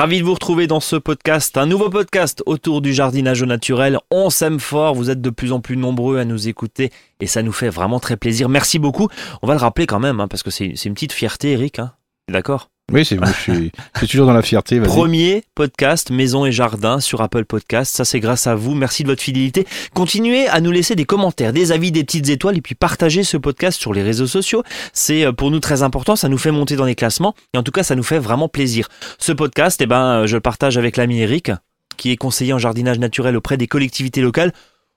Ravi de vous retrouver dans ce podcast, un nouveau podcast autour du jardinage au naturel. On s'aime fort, vous êtes de plus en plus nombreux à nous écouter et ça nous fait vraiment très plaisir. Merci beaucoup. On va le rappeler quand même, hein, parce que c'est une petite fierté, Eric. Hein. D'accord? Oui, c'est, je, suis, je suis toujours dans la fierté. Premier podcast Maison et Jardin sur Apple Podcast. Ça, c'est grâce à vous. Merci de votre fidélité. Continuez à nous laisser des commentaires, des avis, des petites étoiles et puis partagez ce podcast sur les réseaux sociaux. C'est euh, pour nous très important. Ça nous fait monter dans les classements et en tout cas, ça nous fait vraiment plaisir. Ce podcast, eh ben, je le partage avec l'ami Eric qui est conseiller en jardinage naturel auprès des collectivités locales.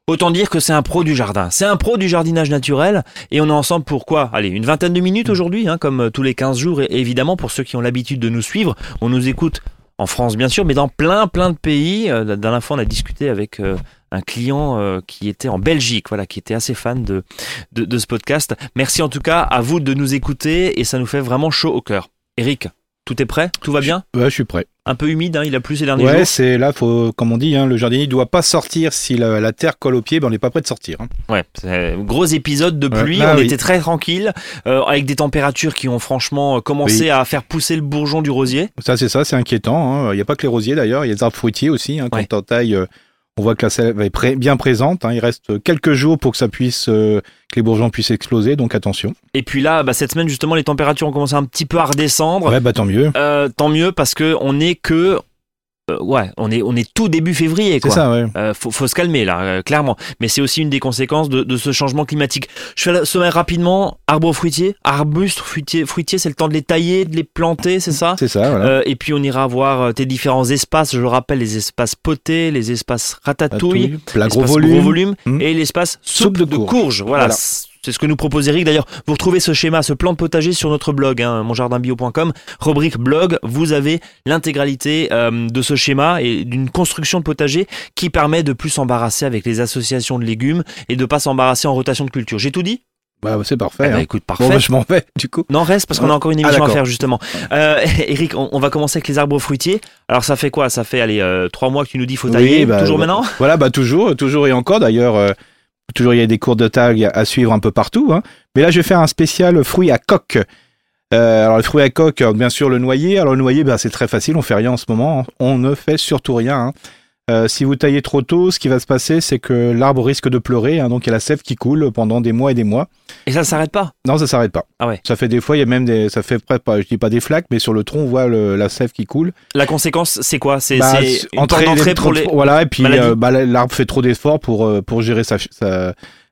Autant dire que c'est un pro du jardin. C'est un pro du jardinage naturel et on est ensemble pour quoi? Allez, une vingtaine de minutes aujourd'hui, hein, comme euh, tous les 15 jours. Et évidemment, pour ceux qui ont l'habitude de nous suivre, on nous écoute en France bien sûr, mais dans plein plein de pays. Euh, Dans fois, on a discuté avec euh, un client qui était en Belgique, voilà, qui était assez fan de, de, de ce podcast. Merci en tout cas à vous de nous écouter et ça nous fait vraiment chaud au cœur. Eric, tout est prêt? Tout va bien? Ouais, je suis prêt. Un peu humide, hein, il a plu ces derniers jours? Ouais, c'est là, faut, comme on dit, hein, le jardinier ne doit pas sortir si la, terre colle au pied, ben on n'est pas prêt de sortir. Hein. Ouais, gros épisode de pluie, ah on était très tranquille, euh, avec des températures qui ont franchement commencé à faire pousser le bourgeon du rosier. Ça, c'est ça, c'est inquiétant. Il n'y a pas que les rosiers d'ailleurs, il y a des arbres fruitiers aussi. quand on taille euh, on voit que la sève est bien présente. Hein. Il reste quelques jours pour que ça puisse, euh, que les bourgeons puissent exploser, donc attention. Et puis là, bah, cette semaine justement, les températures ont commencé un petit peu à redescendre. Ouais, bah tant mieux. Euh, tant mieux parce que on est que euh, ouais, on est, on est tout début février. C'est ça, ouais. Euh, faut, faut, se calmer là, euh, clairement. Mais c'est aussi une des conséquences de, de, ce changement climatique. Je fais le sommaire rapidement. Arbres fruitiers, arbustes fruitiers, fruitiers c'est le temps de les tailler, de les planter, c'est ça? C'est ça, voilà. Euh, et puis on ira voir tes différents espaces. Je le rappelle, les espaces potés, les espaces ratatouille, les gros volume, gros volume mmh. et l'espace soupe, de, courge. Voilà. voilà. C'est ce que nous propose Eric. D'ailleurs, vous retrouvez ce schéma, ce plan de potager sur notre blog, hein, monjardinbio.com, rubrique blog. Vous avez l'intégralité euh, de ce schéma et d'une construction de potager qui permet de plus s'embarrasser avec les associations de légumes et de pas s'embarrasser en rotation de culture. J'ai tout dit? Bah, c'est parfait. Eh ben, hein. écoute, parfait. Bon, bah, je m'en vais, du coup. Non, reste, parce qu'on a encore une ah, émission à faire, justement. Euh, Eric, on, va commencer avec les arbres fruitiers. Alors, ça fait quoi? Ça fait, allez, euh, trois mois que tu nous dis faut tailler. Bah, toujours maintenant? Voilà, bah, toujours, toujours et encore. D'ailleurs, euh, Toujours, il y a des cours de tag à suivre un peu partout. Hein. Mais là, je vais faire un spécial fruit à coque. Euh, alors, le fruit à coque, bien sûr, le noyer. Alors, le noyer, ben, c'est très facile. On fait rien en ce moment. On ne fait surtout rien. Hein. Euh, si vous taillez trop tôt, ce qui va se passer, c'est que l'arbre risque de pleurer, hein, donc il y a la sève qui coule pendant des mois et des mois. Et ça ne s'arrête pas? Non, ça s'arrête pas. Ah ouais. Ça fait des fois, il y a même des, ça fait pas, je dis pas des flaques, mais sur le tronc, on voit la sève qui coule. La conséquence, c'est quoi? C'est bah, une pour les voilà, et puis euh, bah, l'arbre fait trop d'efforts pour euh, pour gérer sa,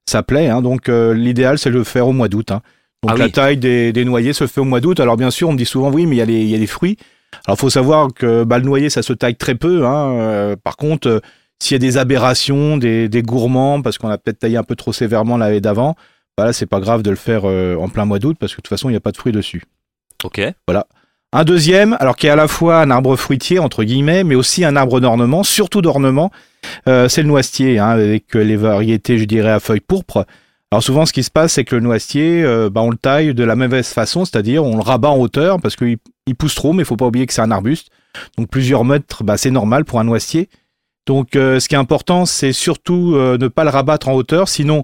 sa, plaie. Hein, donc l'idéal, c'est de le faire au mois d'août. Hein. Donc ah la taille des, des, noyers se fait au mois d'août. Alors bien sûr, on me dit souvent oui, mais il y a les, il y a les fruits. Alors faut savoir que bah, le noyer, ça se taille très peu. Hein. par contre s'il y a des aberrations, des, gourmands, parce qu'on a peut-être taillé un peu trop sévèrement l'année d'avant, bah là, c'est pas grave de le faire euh, en plein mois d'août, parce que de toute façon, il n'y a pas de fruits dessus. Ok. Voilà. Un deuxième, alors qui est à la fois un arbre fruitier, entre guillemets, mais aussi un arbre d'ornement, surtout d'ornement, euh, c'est le noisetier, hein, avec les variétés, je dirais, à feuilles pourpres. Alors souvent, ce qui se passe, c'est que le noisetier, euh, bah, on le taille de la mauvaise façon, c'est-à-dire on le rabat en hauteur, parce qu'il pousse trop, mais il faut pas oublier que c'est un arbuste. Donc plusieurs mètres, bah, c'est normal pour un noisetier. Donc euh, ce qui est important, c'est surtout euh, ne pas le rabattre en hauteur, sinon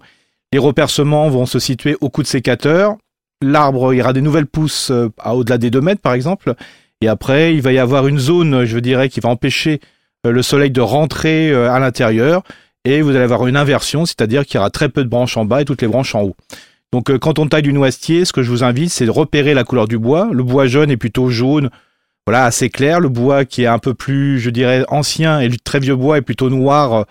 les repercements vont se situer au coup de sécateur. L'arbre ira des nouvelles pousses euh, à au-delà des 2 mètres par exemple, et après il va y avoir une zone, je dirais, qui va empêcher le soleil de rentrer à l'intérieur, et vous allez avoir une inversion, c'est-à-dire qu'il y aura très peu de branches en bas et toutes les branches en haut. Donc quand on taille du noisetier, ce que je vous invite, c'est de repérer la couleur du bois. Le bois jaune est plutôt jaune, voilà, assez clair. Le bois qui est un peu plus, je dirais, ancien et le très vieux bois est plutôt noir, euh,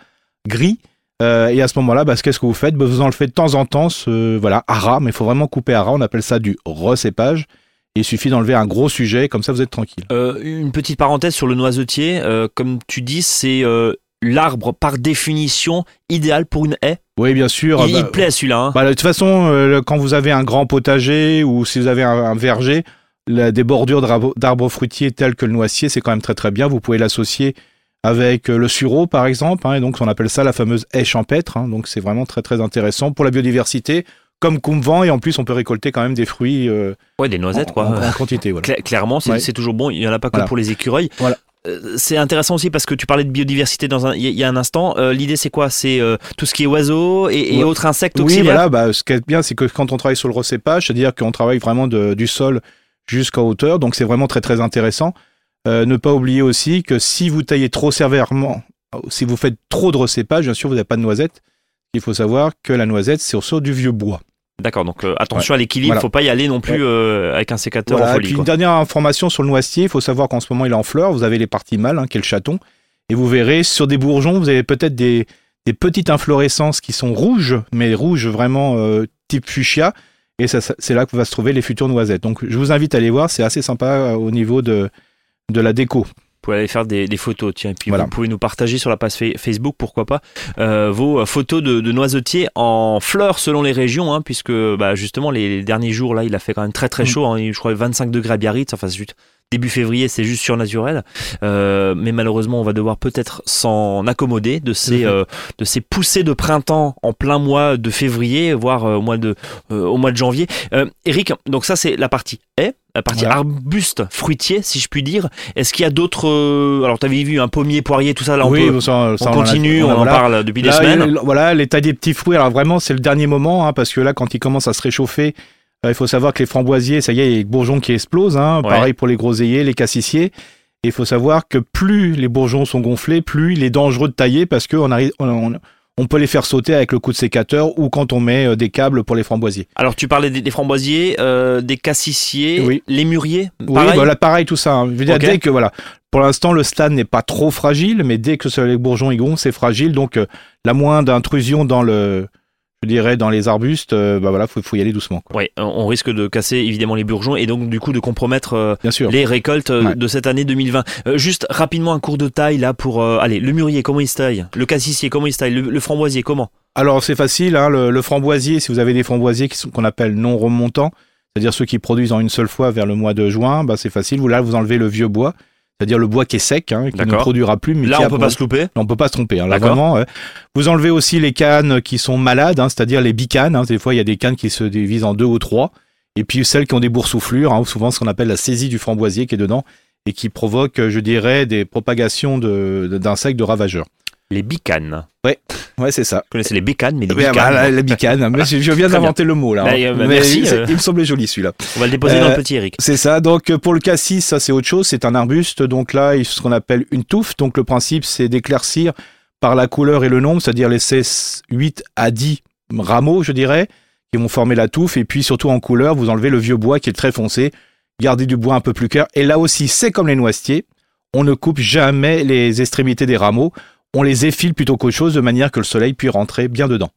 gris. Euh, et à ce moment-là, bah, qu'est-ce que vous faites? Bah, Vous en faites de temps en temps, ce, voilà, à mais il faut vraiment couper à. On appelle ça du recépage. il suffit d'enlever un gros sujet, comme ça vous êtes tranquille. Euh, une petite parenthèse sur le noisetier. comme tu dis, c'est l'arbre par définition idéal pour une haie. Oui, bien sûr. Il, bah, plaît celui-là. Hein. Bah, de toute façon, quand vous avez un grand potager ou si vous avez un verger, des bordures d'arbres fruitiers tels que le noisier, c'est quand même très très bien. Vous pouvez l'associer avec euh, le sureau par exemple, hein, et donc on appelle ça la fameuse haie champêtre. Hein, donc c'est vraiment très très intéressant pour la biodiversité. Comme vent et en plus on peut récolter quand même des fruits. Euh, ouais, des noisettes quoi. En, quantité, voilà. clairement, c'est toujours bon. Il y en a pas que pour les écureuils. Voilà euh, c'est intéressant aussi parce que tu parlais de biodiversité dans un, il y a un instant. L'idée c'est quoi? C'est tout ce qui est oiseaux et, autres insectes auxiliaires? Oui, voilà. Bah, ce qui est bien, c'est que quand on travaille sur le recépage, c'est-à-dire qu'on travaille vraiment de, du sol jusqu'à hauteur. Donc c'est vraiment très très intéressant. Euh, ne pas oublier aussi que si vous taillez trop sévèrement, si vous faites trop de recépage, bien sûr, vous n'avez pas de noisette. Il faut savoir que la noisette, c'est sur du vieux bois. D'accord, donc euh, attention à l'équilibre, il ne faut pas y aller non plus euh, avec un sécateur en folie. une dernière information sur le noisetier, il faut savoir qu'en ce moment il est en fleurs, vous avez les parties mâles, hein, qui est le chaton, et vous verrez sur des bourgeons, vous avez peut-être des, petites inflorescences qui sont rouges, mais rouges vraiment type fuchsia, et c'est là que va se trouver les futures noisettes. Donc je vous invite à aller voir, c'est assez sympa au niveau de, de la déco. Vous pouvez aller faire des, photos, tiens, et puis vous pouvez nous partager sur la page Facebook, pourquoi pas, euh, vos euh, photos de, noisetiers en fleurs selon les régions, hein, puisque bah, justement les, derniers jours là, il a fait quand même très très mm. chaud, hein, je crois 25 degrés à Biarritz, enfin c'est juste début février, c'est juste surnaturel. Euh, mais malheureusement, on va devoir peut-être s'en accommoder de ces euh, de ces poussées de printemps en plein mois de février, voire euh, au mois de au mois de janvier. Eric, donc ça c'est la partie la partie arbuste fruitier, si je puis dire. Est-ce qu'il y a d'autres Alors, tu avais vu un pommier, poirier, tout ça. Là, on, oui, on continue, on, en parle depuis des semaines. voilà, l'état des petits fruits. Alors vraiment, c'est le dernier moment, hein, parce que là, quand il commence à se réchauffer, il faut savoir que les framboisiers, ça y est, il y a les bourgeons qui explosent. Hein. Pareil pour les groseilliers, les cassissiers. il faut savoir que plus les bourgeons sont gonflés, plus il est dangereux de tailler parce qu'on arrive, on, peut les faire sauter avec le coup de sécateur ou quand on met euh, des câbles pour les framboisiers. Alors tu parlais des, framboisiers, euh, des cassissiers, les mûriers. Pareil oui, voilà, pareil tout ça. Hein. Je veux dire, dès que voilà, pour l'instant le stade n'est pas trop fragile, mais dès que les bourgeons y gonflent, c'est fragile. Donc euh, la moindre intrusion dans le je dirais dans les arbustes, euh, bah voilà, faut, faut y aller doucement. Quoi. On risque de casser évidemment les bourgeons et donc du coup de compromettre euh, les récoltes euh, de cette année 2020. juste rapidement un cours de taille là pour allez le mûrier comment il se taille, le cassissier comment il se taille, le, framboisier comment? Alors c'est facile, hein, le, framboisier si vous avez des framboisiers qui sont qu'on appelle non remontants, c'est-à-dire ceux qui produisent en une seule fois vers le mois de juin, bah c'est facile. Vous là vous enlevez le vieux bois c'est-à-dire le bois qui est sec, hein, qui ne produira plus. Mais là, on peut pas se louper. On peut pas se tromper. Hein, là, vraiment, vous enlevez aussi les cannes qui sont malades, hein, c'est-à-dire les bicanes. Hein, des fois, il y a des cannes qui se divisent en deux ou trois. Et puis celles qui ont des boursouflures, hein, souvent ce qu'on appelle la saisie du framboisier qui est dedans et qui provoque, je dirais, des propagations d'insectes, de, de ravageurs. Les bicanes. Ouais, ouais, c'est ça. Vous connaissez les bicanes, mais les bicanes. Bah, les bicanes. je viens d'inventer le mot là. Bah, hein. bah, merci. Euh. Il, me semblait joli celui-là. On va le déposer dans le euh, petit Eric. C'est ça. Donc pour le cassis, ça c'est autre chose. C'est un arbuste. Donc là, ce qu'on appelle une touffe. Donc le principe, c'est d'éclaircir par la couleur et le nombre, c'est-à-dire les 8 à 10 rameaux, je dirais, qui vont former la touffe. Et puis surtout en couleur, vous enlevez le vieux bois qui est très foncé. Gardez du bois un peu plus clair. Et là aussi, c'est comme les noisetiers. On ne coupe jamais les extrémités des rameaux on les effile plutôt qu'autre chose de manière que le soleil puisse rentrer bien dedans.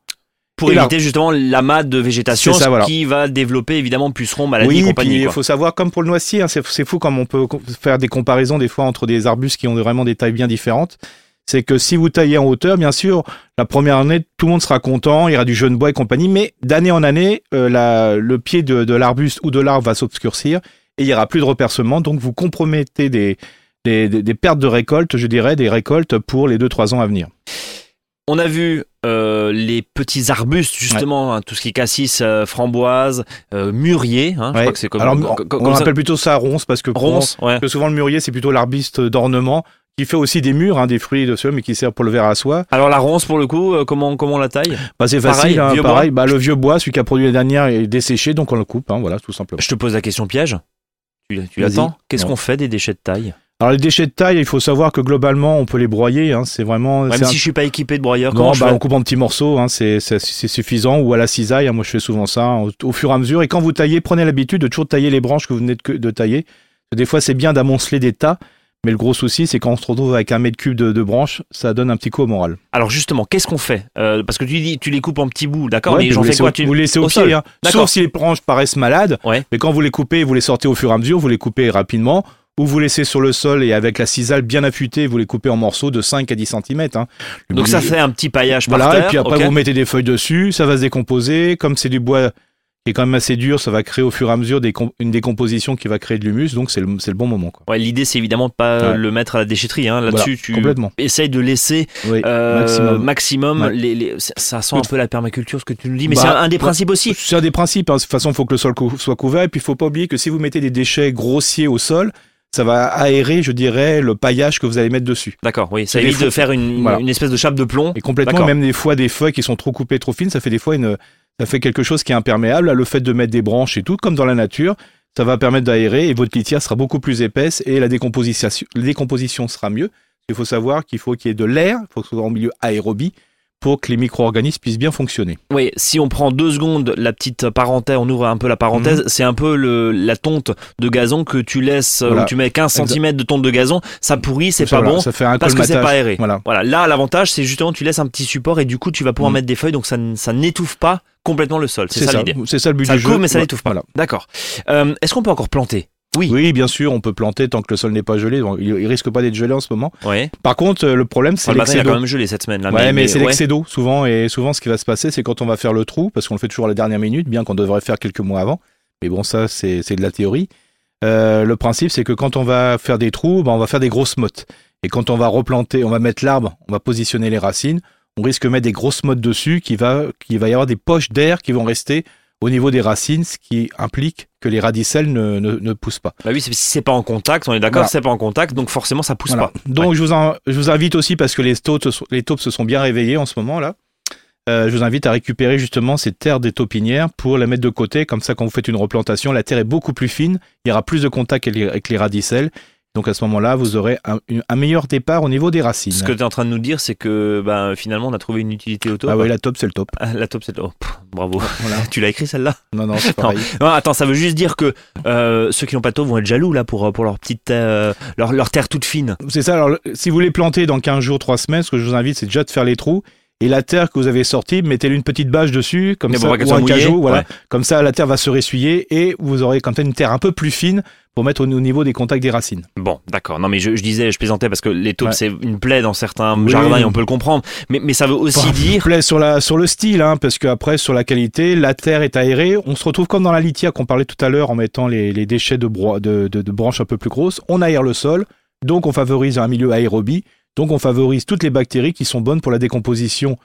Pour éviter justement l'amas de végétation qui va développer évidemment pucerons, maladies et compagnie. Il faut savoir, comme pour le noisetier, hein, c'est fou comme on peut faire des comparaisons des fois entre des arbustes qui ont vraiment des tailles bien différentes. C'est que si vous taillez en hauteur, bien sûr, la première année, tout le monde sera content, il y aura du jeune bois et compagnie, mais d'année en année, euh, le pied de, l'arbuste ou de l'arbre va s'obscurcir et il n'y aura plus de repercement, donc vous compromettez des, des, pertes de récolte, je dirais, des récoltes pour les 2-3 ans à venir. On a vu euh, les petits arbustes, justement, hein, tout ce qui est cassis, euh, framboise, euh, mûrier. Hein, je crois que c'est comme, Alors, on, appelle plutôt ça ronce parce que, ronce, que souvent le mûrier c'est plutôt l'arbuste d'ornement qui fait aussi des murs, hein, des fruits de ce mais qui sert pour le verre à soie. Alors la ronce pour le coup, comment comment on la taille? Bah, c'est facile, pareil. pareil bah, le vieux bois, celui qui a produit la dernière est desséché, donc on le coupe, voilà, tout simplement. Je te pose la question piège. Tu, tu l'attends? Qu'est-ce qu'on fait des déchets de taille? Alors les déchets de taille, il faut savoir que globalement, on peut les broyer. Hein, c'est vraiment. Même si je suis pas équipé de broyeur, non, bah, on coupe en petits morceaux. Hein, c'est suffisant ou à la cisaille. Hein, moi, je fais souvent ça au, fur et à mesure. Et quand vous taillez, prenez l'habitude de toujours tailler les branches que vous venez de, tailler. Des fois, c'est bien d'amonceler des tas. Mais le gros souci, c'est quand on se retrouve avec un mètre cube de, branches, ça donne un petit coup au moral. Alors justement, qu'est-ce qu'on fait? Euh, Parce que tu dis, tu les coupes en petits bouts, d'accord? Mais j'en fais quoi? Vous les laissez au, pied, hein. sauf si les branches paraissent malades. Mais quand vous les coupez, vous les sortez au fur et à mesure, vous les coupez rapidement ou vous laissez sur le sol et avec la cisalle bien affûtée, vous les coupez en morceaux de 5 à 10 cm. Hein. Donc ça fait un petit paillage par voilà, et puis après vous mettez des feuilles dessus, ça va se décomposer. Comme c'est du bois qui est quand même assez dur, ça va créer au fur et à mesure une décomposition qui va créer de l'humus, donc c'est le, le, bon moment. Ouais, L'idée, c'est évidemment de pas le mettre à la déchetterie. Hein. Là-dessus, tu complètement. essayes de laisser euh, maximum. les, les, ça sent un peu la permaculture, ce que tu nous dis, mais bah, c'est un, des principes aussi. C'est un des principes. Hein. De toute façon, il faut que le sol soit couvert, et puis il faut pas oublier que si vous mettez des déchets grossiers au sol, ça va aérer, je dirais, le paillage que vous allez mettre dessus. D'accord, oui. Ça évite de faire une, une, espèce de chape de plomb. Et complètement, même des fois, des feuilles qui sont trop coupées, trop fines, ça fait des fois une, ça fait quelque chose qui est imperméable. le fait de mettre des branches et tout, comme dans la nature, ça va permettre d'aérer et votre litière sera beaucoup plus épaisse et la décomposition, la décomposition sera mieux. Il faut savoir qu'il faut qu'il y ait de l'air, il faut que ce soit en milieu aérobie pour que les micro-organismes puissent bien fonctionner. Oui, si on prend deux secondes la petite parenthèse, on ouvre un peu la parenthèse, c'est un peu le, la tonte de gazon que tu laisses, Voilà. où tu mets 15 cm de tonte de gazon, ça pourrit, c'est pas Voilà, bon. Ça fait un Parce que c'est pas aéré. Voilà. Voilà, là l'avantage c'est justement tu laisses un petit support et du coup tu vas pouvoir Mm. mettre des feuilles donc ça, ça n'étouffe pas complètement le sol. C'est ça, l'idée. C'est ça le but Ça du jeu. mais ça l'étouffe pas. D'accord. Euh, Est-ce qu'on peut encore planter? Oui. Oui, bien sûr, on peut planter tant que le sol n'est pas gelé. Bon, il, il risque pas d'être gelé en ce moment. Ouais. Par contre, euh, le problème, Enfin, c'est il l'excès a d'eau. quand même gelé cette semaine là. Ouais, mais, c'est ouais. l'excès d'eau souvent et souvent ce qui va se passer, c'est quand on va faire le trou, parce qu'on le fait toujours à la dernière minute, bien qu'on devrait faire quelques mois avant. Mais bon, ça c'est c'est de la théorie. Euh, le principe, c'est que quand on va faire des trous, ben, on va faire des grosses mottes. Et quand on va replanter, on va mettre l'arbre, on va positionner les racines, on risque de mettre des grosses mottes dessus, qui va, qui va y avoir des poches d'air qui vont rester au niveau des racines, ce qui implique que les radicelles ne, ne, ne poussent pas. Bah oui, c'est- si c'est pas en contact, on est d'accord, Voilà. c'est pas en contact, donc forcément ça pousse Voilà. pas. Donc je, vous en- je vous invite aussi, parce que les taupes, se sont- les taupes se sont bien réveillées en ce moment là, euh, je vous invite à récupérer justement ces terres des taupinières pour la mettre de côté, comme ça quand vous faites une replantation, la terre est beaucoup plus fine, il y aura plus de contact avec les, avec les radicelles, donc à ce moment-là vous aurez un, meilleur départ au niveau des racines. Ce que tu es en train de nous dire, c'est que bah, finalement on a trouvé une utilité auto. Ah oui, la taupe c'est le top. Ah, la taupe, c'est. Oh, pff, bravo. Voilà. tu l'as écrit celle-là? Non, non, c'est pareil. Non, attends, ça veut juste dire que euh, ceux qui n'ont pas de taupe vont être jaloux là pour, pour leur petite euh, leur, leur terre toute fine. C'est ça, alors le- si vous voulez planter dans 15 jours, 3 semaines, ce que je vous invite c'est déjà de faire les trous. Et la terre que vous avez sortie, mettez-lui une petite bâche dessus, comme Mais ça, ou un cajot, voilà. ouais. Comme ça, la terre va se ressuyer et vous aurez comme ça une terre un peu plus fine pour mettre au, au niveau des contacts des racines. Bon, d'accord. Non, mais je, je disais, je plaisantais parce que les taupes, Ouais. c'est une plaie dans certains Oui. jardins et on peut le comprendre. Mais, mais ça veut aussi Bon, dire. sur la sur le style, hein, parce qu'après sur la qualité, la terre est aérée. On se retrouve comme dans la litière qu'on parlait tout à l'heure en mettant les, les déchets de, bro- de, de, de branches un peu plus grosses. On aère le sol, donc on favorise un milieu aérobie. Donc on favorise toutes les bactéries qui sont bonnes pour la décomposition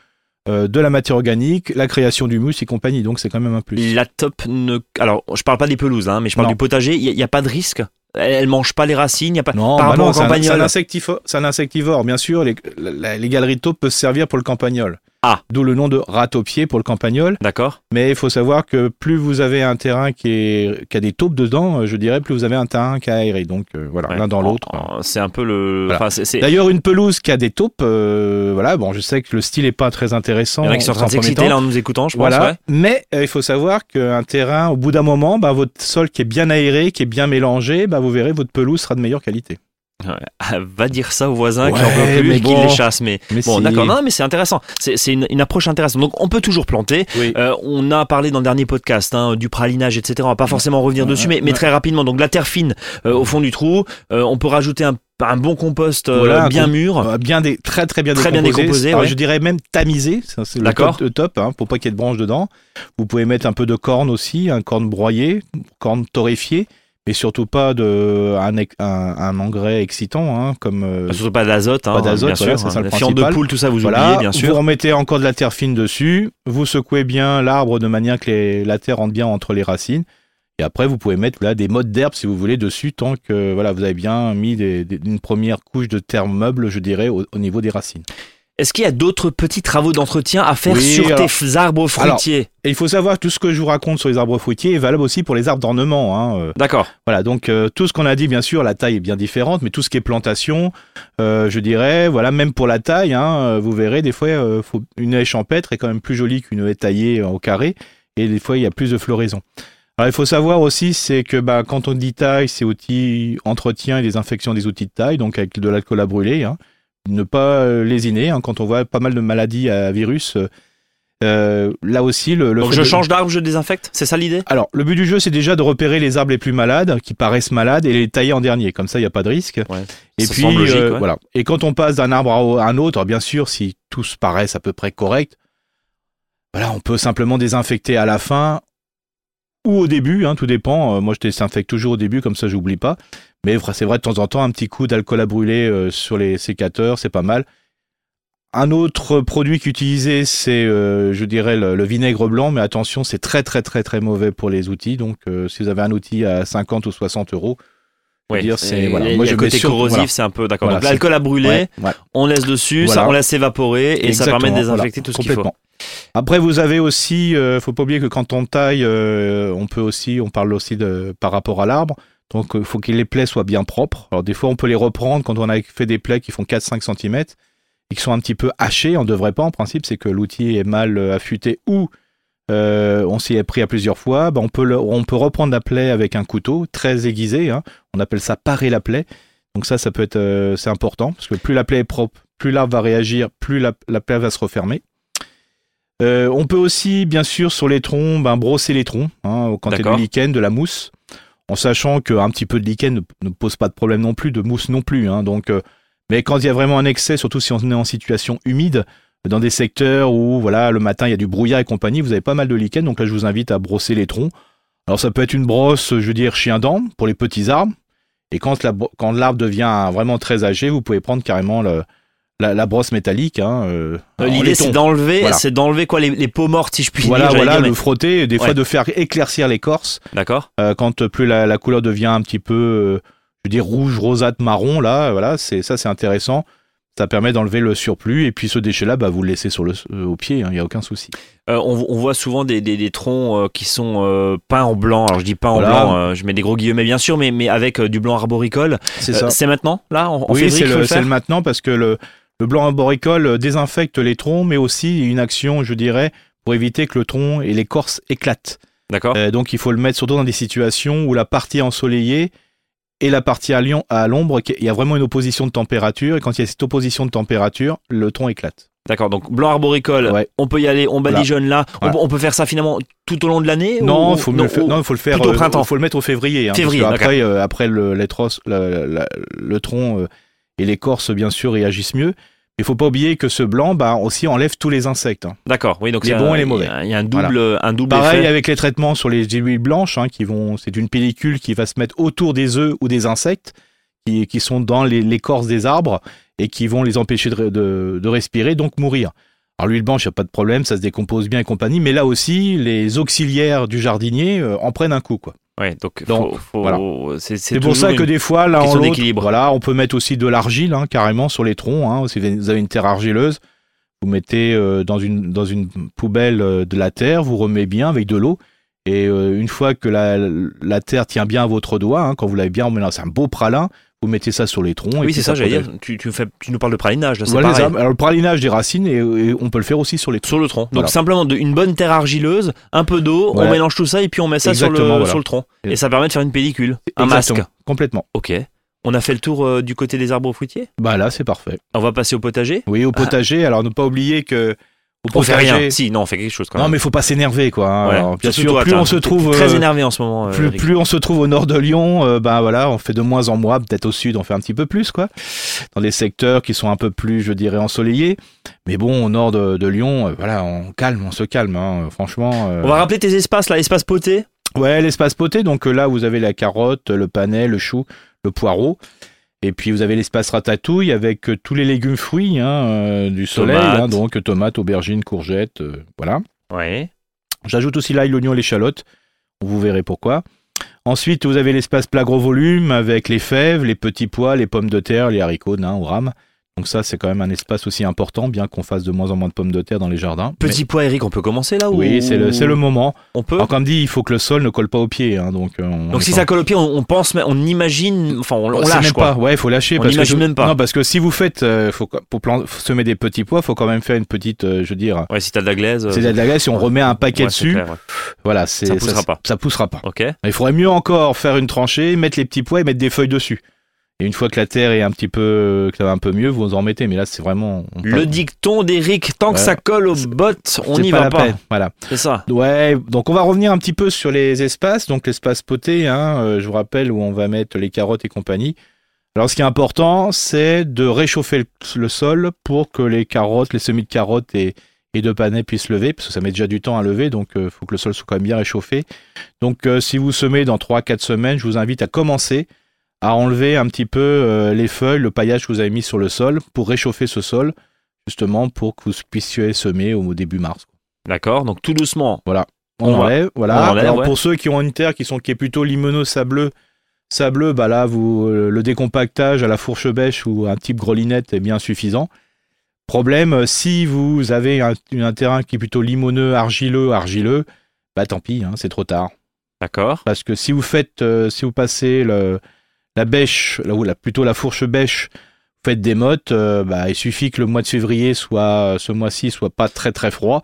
euh, de la matière organique, la création d'humus et compagnie. Donc c'est quand même un plus. La taupe ne. Alors, je parle pas des pelouses, hein, mais je parle Non. du potager. Il n'y a, pas de risque. Elle, elle mange pas les racines. Il y a pas. Non, par bah rapport non, au c'est un- c'est campagnol. un, insectivore, c'est un insectivore, bien sûr. Les, la- les galeries de taupes peuvent servir pour le campagnol. Ah. D'où le nom de ratopier pour le campagnol. D'accord. Mais il faut savoir que plus vous avez un terrain qui, est, qui a des taupes dedans, euh, je dirais, plus vous avez un terrain qui est aéré. Donc euh, voilà, Ouais. l'un dans l'autre. C'est un peu le. Voilà. enfin, c'est- c'est- D'ailleurs, une pelouse qui a des taupes, euh, voilà, bon, je sais que le style est pas très intéressant. Il y en a qui sont en train de s'exciter là en nous écoutant, je pense. Voilà, ouais. mais euh, il faut savoir qu'un terrain, au bout d'un moment, bah, votre sol qui est bien aéré, qui est bien mélangé, bah, vous verrez, votre pelouse sera de meilleure qualité. Ah, Va dire ça aux voisins qui en peuvent plus mais et bon. les chassent. Mais Mais bon, si. d'accord. Non, mais c'est intéressant. C'est une, une approche intéressante. Donc, on peut toujours planter. Oui. Euh, on a parlé dans le dernier podcast hein, du pralinage, etc. On va pas forcément revenir Ouais, dessus, mais, très rapidement. Donc, la terre fine euh, au fond du trou. Euh, on peut rajouter un, un bon compost euh, Voilà, bien mûr. Euh, bien des, très très bien Très bien décomposé. décomposé, Alors, ouais. Je dirais même tamisé, c'est le top, le top hein, pour pas qu'il y ait de branches dedans. Vous pouvez mettre un peu de corne aussi, un corne broyé, corne torréfiée, mais surtout pas de un, un, un engrais excitant hein, comme euh, Surtout pas d'azote, hein, Pas d'azote, bien voilà, sûr. c'est ça le La fiente de poule, tout ça, vous voilà. oubliez, bien Vous sûr. remettez encore de la terre fine dessus, vous secouez bien l'arbre de manière que les- la terre rentre bien entre les racines. Et après, vous pouvez mettre là, des mottes d'herbe si vous voulez dessus, tant que voilà, vous avez bien mis des- des- une première couche de terre meuble, je dirais, au- au niveau des racines. Est-ce qu'il y a d'autres petits travaux d'entretien à faire Oui, sur alors- tes arbres fruitiers il faut savoir tout ce que je vous raconte sur les arbres fruitiers est valable aussi pour les arbres d'ornement. Hein. euh, D'accord. Voilà, donc euh, tout ce qu'on a dit, bien sûr, la taille est bien différente, mais tout ce qui est plantation, euh, je dirais, voilà, même pour la taille, hein, vous verrez, des fois, faut, une haie champêtre est quand même plus jolie qu'une haie taillée au carré, et des fois, il y a plus de floraison. Alors, il faut savoir aussi, c'est que bah, quand on dit taille, c'est outils entretien et désinfection des outils de taille, donc avec de l'alcool à brûler, hein. Ne pas euh, lésiner, hein, quand on voit pas mal de maladies à virus. euh, euh, là aussi, le, le Donc je de- change d'arbre, je désinfecte C'est ça l'idée? Alors, le but du jeu, c'est déjà de repérer les arbres les plus malades, qui paraissent malades, et les tailler en dernier. Comme ça, il n'y a pas de risque. Ouais. Et puis, semble logique, euh, ouais. voilà. Et quand on passe d'un arbre à un autre, bien sûr, si tous paraissent à peu près corrects, voilà, on peut simplement désinfecter à la fin ou au début, hein, tout dépend. Moi, je désinfecte toujours au début, comme ça, j'oublie pas. Mais c'est vrai, de temps en temps, un petit coup d'alcool à brûler euh, sur les sécateurs, c'est pas mal. Un autre produit qu'utiliser, c'est, euh, je dirais, le, le vinaigre blanc, mais attention, c'est très, très, très, très mauvais pour les outils. Donc, euh, si vous avez un outil à 50 ou 60 euros, Ouais. dire, c'est- voilà. il Moi, je côté corrosif, voilà. c'est un peu d'accord. Voilà, Donc l'alcool à brûler, ouais, ouais. on laisse dessus, Voilà. ça, on laisse évaporer et ça permet de désinfecter tout ce qu'il faut. Après, vous avez aussi, euh, faut pas oublier que quand on taille, on peut aussi, on parle aussi de par rapport à l'arbre. Donc, il faut que les plaies soient bien propres. Alors, des fois, on peut les reprendre quand on a fait des plaies qui font 4-5 cm et qui sont un petit peu hachées. On devrait pas, en principe, c'est que l'outil est mal euh, affûté ou euh, on s'y est pris à plusieurs fois. Ben, on, peut le- on peut reprendre la plaie avec un couteau très aiguisé. hein. On appelle ça parer la plaie. Donc ça, ça peut être, euh, c'est important parce que plus la plaie est propre, plus l'arbre va réagir, plus la, la plaie va se refermer. Euh, on peut aussi, bien sûr, sur les troncs, ben, brosser les troncs hein, quand il y a du lichen, de la mousse, en sachant qu'un petit peu de lichen ne, pose pas de problème non plus, de mousse non plus. hein. donc, euh, mais quand il y a vraiment un excès, surtout si on est en situation humide, dans des secteurs où voilà le matin il y a du brouillard et compagnie, vous avez pas mal de lichen, donc là je vous invite à brosser les troncs. Alors ça peut être une brosse, je veux dire chien dent pour les petits arbres, et quand l'arbre devient vraiment très âgé, vous pouvez prendre carrément le- la, la brosse métallique. Hein, euh, Euh, L'idée, c'est d'enlever, Voilà. c'est d'enlever quoi les, les peaux mortes, si je puis voilà dire. voilà dire, le mais- frotter, des fois de faire éclaircir l'écorce D'accord. euh, quand plus la, la couleur devient un petit peu, euh, je veux dire rouge, rosâtre, marron là, voilà c'est ça c'est intéressant. Ça permet d'enlever le surplus et puis ce déchet-là, bah, vous le laissez sur le, au pied, il n'y a aucun souci. On, on voit souvent des, des, des troncs qui sont peints en blanc. Alors je dis peint en Voilà. blanc, je mets des gros guillemets bien sûr, mais, mais avec du blanc arboricole. C'est Euh, c'est maintenant, là, en, oui, c'est le, le maintenant parce que le, le blanc arboricole euh, désinfecte les troncs, mais aussi une action, je dirais, pour éviter que le tronc et l'écorce éclatent. D'accord. Euh, donc il faut le mettre surtout dans des situations où la partie ensoleillée et la partie à l'ombre, il y a vraiment une opposition de température, et quand il y a cette opposition de température, le tronc éclate. D'accord. Donc blanc arboricole, Ouais. on peut y aller, on badigeonne là. On, Voilà. on peut faire ça finalement tout au long de l'année Non, ou- faut non, le non, il faut le faire. au euh, printemps. faut le mettre au février. Hein, Février, parce après, euh, après le, les le tronc euh, et l'écorce, bien sûr, réagissent mieux. Mais il faut pas oublier que ce blanc, bah, aussi enlève tous les insectes. hein. D'accord. Oui, donc Les c'est bons un- et les mauvais. Il y a un double, un double Pareil effet. avec les traitements sur les huiles blanches, hein, qui vont, c'est une pellicule qui va se mettre autour des œufs ou des insectes qui, qui sont dans les- l'écorce des arbres et qui vont les empêcher de, de- de respirer, donc mourir. Alors l'huile blanche, il n'y a pas de problème, ça se décompose bien et compagnie, mais là aussi, les auxiliaires du jardinier euh, en prennent un coup. Quoi. Ouais, donc, voilà. c'est pour ça que des fois, là en d'équilibre. voilà, on peut mettre aussi de l'argile hein, carrément sur les troncs. Hein, si vous avez une terre argileuse, vous mettez euh, dans une dans une poubelle euh, de la terre, vous remettez bien avec de l'eau. Et euh, une fois que la, la terre tient bien à votre doigt, hein, quand vous l'avez bien emmené, c'est un beau pralin, vous mettez ça sur les troncs. Oui, c'est ça, j'allais dire. Tu, tu, fais, tu nous parles de pralinage, là, Voilà. Alors le pralinage des racines, et, et on peut le faire aussi sur les troncs. Sur le tronc. Donc simplement de, une bonne terre argileuse, un peu d'eau, on mélange tout ça et puis on met ça sur le, voilà. sur le tronc. Et- ça permet de faire une pellicule, un Exactement, masque. Complètement. Ok. On a fait le tour euh, du côté des arbres fruitiers? Bah là, c'est parfait. On va passer au potager? Oui, au potager. Alors ne pas oublier que au On fait rien. Si, non, on fait quelque chose quand Non, même. mais faut pas s'énerver, quoi. hein. Ouais. Alors, bien sûr, plus on se trouve très euh, énervé en ce moment. plus, on se trouve au nord de Lyon, euh, ben voilà, on fait de moins en moins. Peut-être au sud, on fait un petit peu plus, quoi. Dans des secteurs qui sont un peu plus, je dirais, ensoleillés. Mais bon, au nord de, de Lyon, euh, voilà, on calme, on se calme. hein. Franchement. euh, On va rappeler tes espaces là, espace poté? Ouais, l'espace poté. Donc là, vous avez la carotte, le panais, le chou, le poireau. Et puis vous avez l'espace ratatouille avec euh, tous les légumes fruits hein, euh, du soleil, hein, donc tomates, aubergines, courgettes, euh, voilà. Ouais. J'ajoute aussi l'ail, l'oignon et l'échalote. Vous verrez pourquoi. Ensuite, vous avez l'espace plat gros volume avec les fèves, les petits pois, les pommes de terre, les haricots nains ou rames. Donc ça, c'est quand même un espace aussi important, bien qu'on fasse de moins en moins de pommes de terre dans les jardins. Petit pois, Eric, on peut commencer là Mais- ou... Oui, c'est le, c'est le moment. On peut. Alors comme dit, il faut que le sol ne colle pas aux pieds. hein, donc euh, on Donc si pas- ça colle au pied, on, on pense, mais on imagine, enfin on, on lâche même quoi. pas. Ouais, il faut lâcher. On parce que je- même pas. Non, parce que si vous faites, euh, faut, pour plan- semer des petits pois, faut quand même faire une petite, euh, je veux dire, Ouais, si t'as de la glaise. c'est de la glace. Si on remet un paquet ouais, dessus, clair, ouais. voilà, c'est Ça poussera pas. Ça poussera pas. Ok. Il faudrait mieux encore faire une tranchée, mettre les petits pois et mettre des feuilles dessus. Et une fois que la terre est un petit peu, que ça va un peu mieux, vous en mettez. Mais là, c'est vraiment. on Le dicton d'Eric, tant que Ouais. ça colle aux bottes, on n'y va pas. peine. Voilà. C'est ça. Ouais. Donc on va revenir un petit peu sur les espaces. Donc l'espace poté, hein, euh, je vous rappelle où on va mettre les carottes et compagnie. Alors ce qui est important, c'est de réchauffer le, le sol pour que les carottes, les semis de carottes et, et de panais puissent lever, parce que ça met déjà du temps à lever, donc il faut que le sol soit quand même bien réchauffé. Donc euh, si vous semez dans 3-4 semaines, je vous invite à commencer à enlever un petit peu euh, les feuilles, le paillage que vous avez mis sur le sol pour réchauffer ce sol, justement pour que vous puissiez semer au début mars. D'accord. Donc tout doucement. On, On va- enlève, voilà. on enlève, Alors, ouais. Pour ceux qui ont une terre qui, sont, qui est plutôt limoneux sableux, sableux, bah là, vous, euh, le décompactage à la fourche bêche ou un type grelinette est bien suffisant. Problème, euh, si vous avez un, un terrain qui est plutôt limoneux, argileux, argileux, bah tant pis, hein, c'est trop tard. D'accord. Parce que si vous faites, euh, si vous passez le, la bêche, là où la, plutôt la fourche bêche, vous faites des mottes, euh, bah, il suffit que le mois de février soit, ce mois-ci, soit pas très très froid,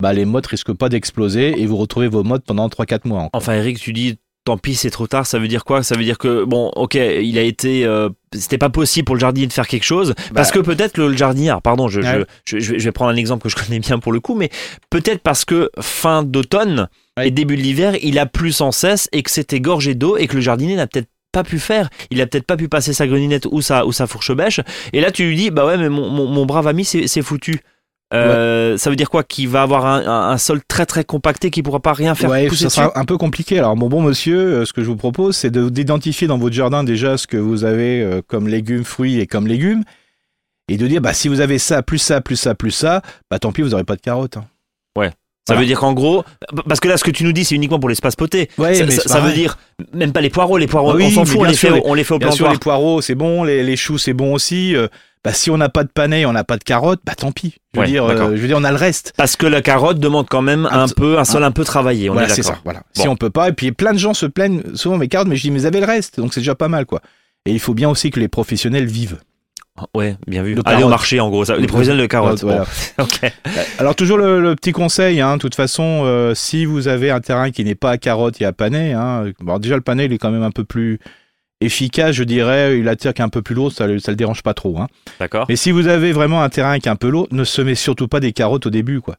bah, les mottes risquent pas d'exploser et vous retrouvez vos mottes pendant 3-4 mois. encore. Enfin, Eric, tu dis tant pis, c'est trop tard. Ça veut dire quoi? Ça veut dire que bon, ok, il a été, euh, c'était pas possible pour le jardinier de faire quelque chose parce que peut-être le, le jardinier, alors, pardon, je, Ouais. je, je, vais- je vais prendre un exemple que je connais bien pour le coup, mais peut-être parce que fin d'automne Ouais. et début de l'hiver, il a plu sans cesse et que c'était gorgé d'eau et que le jardinier n'a peut-être pas pu faire, il a peut-être pas pu passer sa greninette ou sa, ou sa fourche bêche, et là tu lui dis, bah ouais, mais mon, mon, mon brave ami, c'est foutu. Euh, Ça veut dire quoi? Qu'il va avoir un, un, un sol très très compacté, qui pourra pas rien faire Ouais, pousser ça dessus? sera un peu compliqué. Alors, mon bon monsieur, euh, ce que je vous propose, c'est de- d'identifier dans votre jardin déjà ce que vous avez euh, comme légumes, fruits et comme légumes, et de dire, bah, si vous avez ça, plus ça, plus ça, plus ça, bah, tant pis, vous n'aurez pas de carottes. hein. Ça Voilà. veut dire qu'en gros, parce que là, ce que tu nous dis, c'est uniquement pour l'espace poté. Ouais, ça mais ça- ça veut dire même pas les poireaux, les poireaux, Ah oui, on s'en fout, on les, sûr, fait, les- on les fait au Bien sûr, plantoir. les poireaux, c'est bon, les, les choux, c'est bon aussi. euh, bah, si on n'a pas de panais, on n'a pas de carottes, bah, tant pis. Je veux, Ouais, dire, euh, je veux dire, on a le reste. Parce que la carotte demande quand même Un peu, un sol un peu travaillé. On voilà, est c'est ça. Voilà. Bon. Si on peut pas, et puis plein de gens se plaignent souvent mes carottes, mais je dis, mais vous avez le reste, donc c'est déjà pas mal, quoi. Et il faut bien aussi que les professionnels vivent. Ouais, bien vu. De Aller au carottes. marché, en gros. Ça, les professionnels de carottes. Voilà. Bon. ok. Alors toujours le, le petit conseil, hein, de toute façon, euh, si vous avez un terrain qui n'est pas à carottes et à panais, hein, bon, déjà le panais il est quand même un peu plus efficace, je dirais, il attire qu'un peu plus lourd, ça, ça le dérange pas trop. Hein. D'accord. Mais si vous avez vraiment un terrain qui est un peu lourd, ne semez surtout pas des carottes au début, quoi.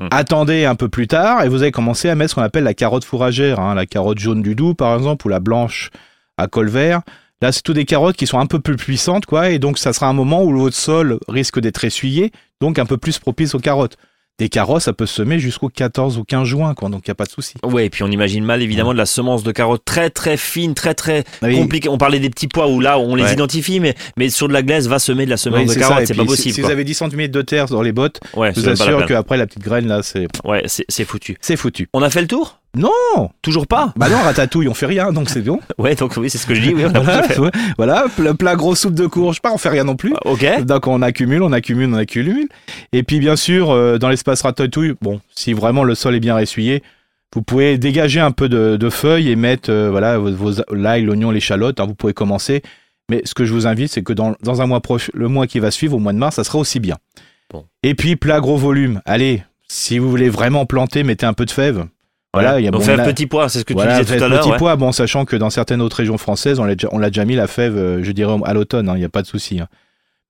Hmm. Attendez un peu plus tard et vous allez commencer à mettre ce qu'on appelle la carotte fourragère, hein, la carotte jaune du Doubs par exemple ou la blanche à col vert. Là, c'est tout des carottes qui sont un peu plus puissantes, quoi, et donc ça sera un moment où votre sol risque d'être essuyé, donc un peu plus propice aux carottes. Des carottes, ça peut se semer jusqu'au 14 ou 15 juin, quoi, donc il n'y a pas de souci. Ouais, et puis on imagine mal évidemment de la semence de carottes très très fine, très très Oui. compliquée. On parlait des petits pois où là on les Ouais. identifie, mais, mais sur de la glaise va semer de la semence Oui, de carottes, c'est pas si- possible. Si, quoi. vous avez 10 cm de terre dans les bottes, Ouais, je vous assure qu'après la petite graine, là, c'est Ouais, c'est foutu. c'est foutu. On a fait le tour? Non Toujours pas Bah non, ratatouille, on fait rien, donc c'est bon. Ouais, donc oui, c'est ce que je dis. Oui, voilà, voilà, plat, plat gros soupe de courge, pas, on fait rien non plus. Ok. Donc on accumule, on accumule, on accumule. Et puis bien sûr, euh, dans l'espace ratatouille, bon, si vraiment le sol est bien essuyé, vous pouvez dégager un peu de, de feuilles et mettre euh, voilà vos, vos- l'ail, l'oignon, l'échalote. hein, vous pouvez commencer. Mais ce que je vous invite, c'est que dans, dans un mois proche, le mois qui va suivre, au mois de mars, ça sera aussi bien. Bon. Et puis plat gros volume. Allez, si vous voulez vraiment planter, mettez un peu de fève. Voilà, il y a on bon, fait là- un petit pois, c'est ce que voilà, tu disais tout à l'heure. petit ouais. pois, bon, sachant que dans certaines autres régions françaises, on l'a déjà, déjà mis la fève, euh, je dirais à l'automne, il n'y a pas de souci. hein.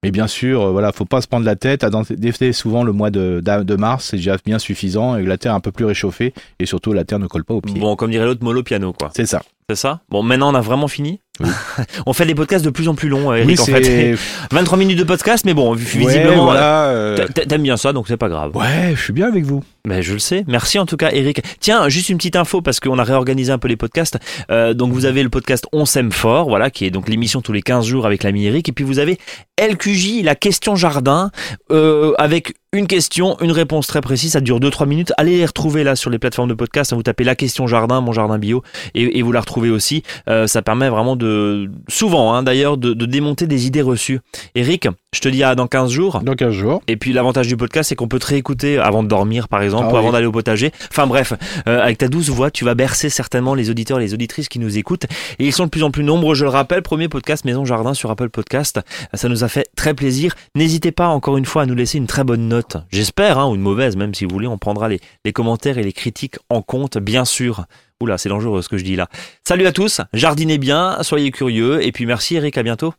Mais bien sûr, euh, voilà, faut pas se prendre la tête. Attendez souvent le mois de, mars, c'est déjà bien suffisant et la terre est un peu plus réchauffée et surtout la terre ne colle pas aux pieds. Bon, comme dirait l'autre, mollo piano, quoi. C'est ça. C'est ça? Bon, maintenant on a vraiment fini Oui. On fait des podcasts de plus en plus longs, euh, Eric, oui, en fait. 23 minutes de podcast, mais bon, Ouais, visiblement, voilà. euh, t'a- t'aimes bien ça, donc c'est pas grave. Ouais, je suis bien avec vous. Mais je le sais. Merci en tout cas, Eric. Tiens, juste une petite info parce qu'on a réorganisé un peu les podcasts. Euh, donc vous avez le podcast On s'aime fort, voilà, qui est donc l'émission tous les 15 jours avec l'ami Eric. Et puis vous avez LQJ, la question jardin, euh, avec une question, une réponse très précise. Ça dure 2-3 minutes. Allez les retrouver là sur les plateformes de podcast. Vous tapez la question jardin, mon jardin bio, et, et vous la retrouvez aussi. Euh, ça permet vraiment de, souvent hein, d'ailleurs, de, de démonter des idées reçues. Eric, je te dis à dans 15 jours. Dans 15 jours. Et puis l'avantage du podcast, c'est qu'on peut te réécouter avant de dormir, par exemple, Ah ou oui. avant d'aller au potager. Enfin bref, euh, avec ta douce voix, tu vas bercer certainement les auditeurs et les auditrices qui nous écoutent. Et ils sont de plus en plus nombreux, je le rappelle. Premier podcast Maison Jardin sur Apple Podcast. Ça nous a fait très plaisir. N'hésitez pas encore une fois à nous laisser une très bonne note. J'espère, hein, ou une mauvaise, même si vous voulez. On prendra les, les commentaires et les critiques en compte, bien sûr. Oula, c'est dangereux ce que je dis là. Salut à tous, jardinez bien, soyez curieux, et puis merci Eric, à bientôt.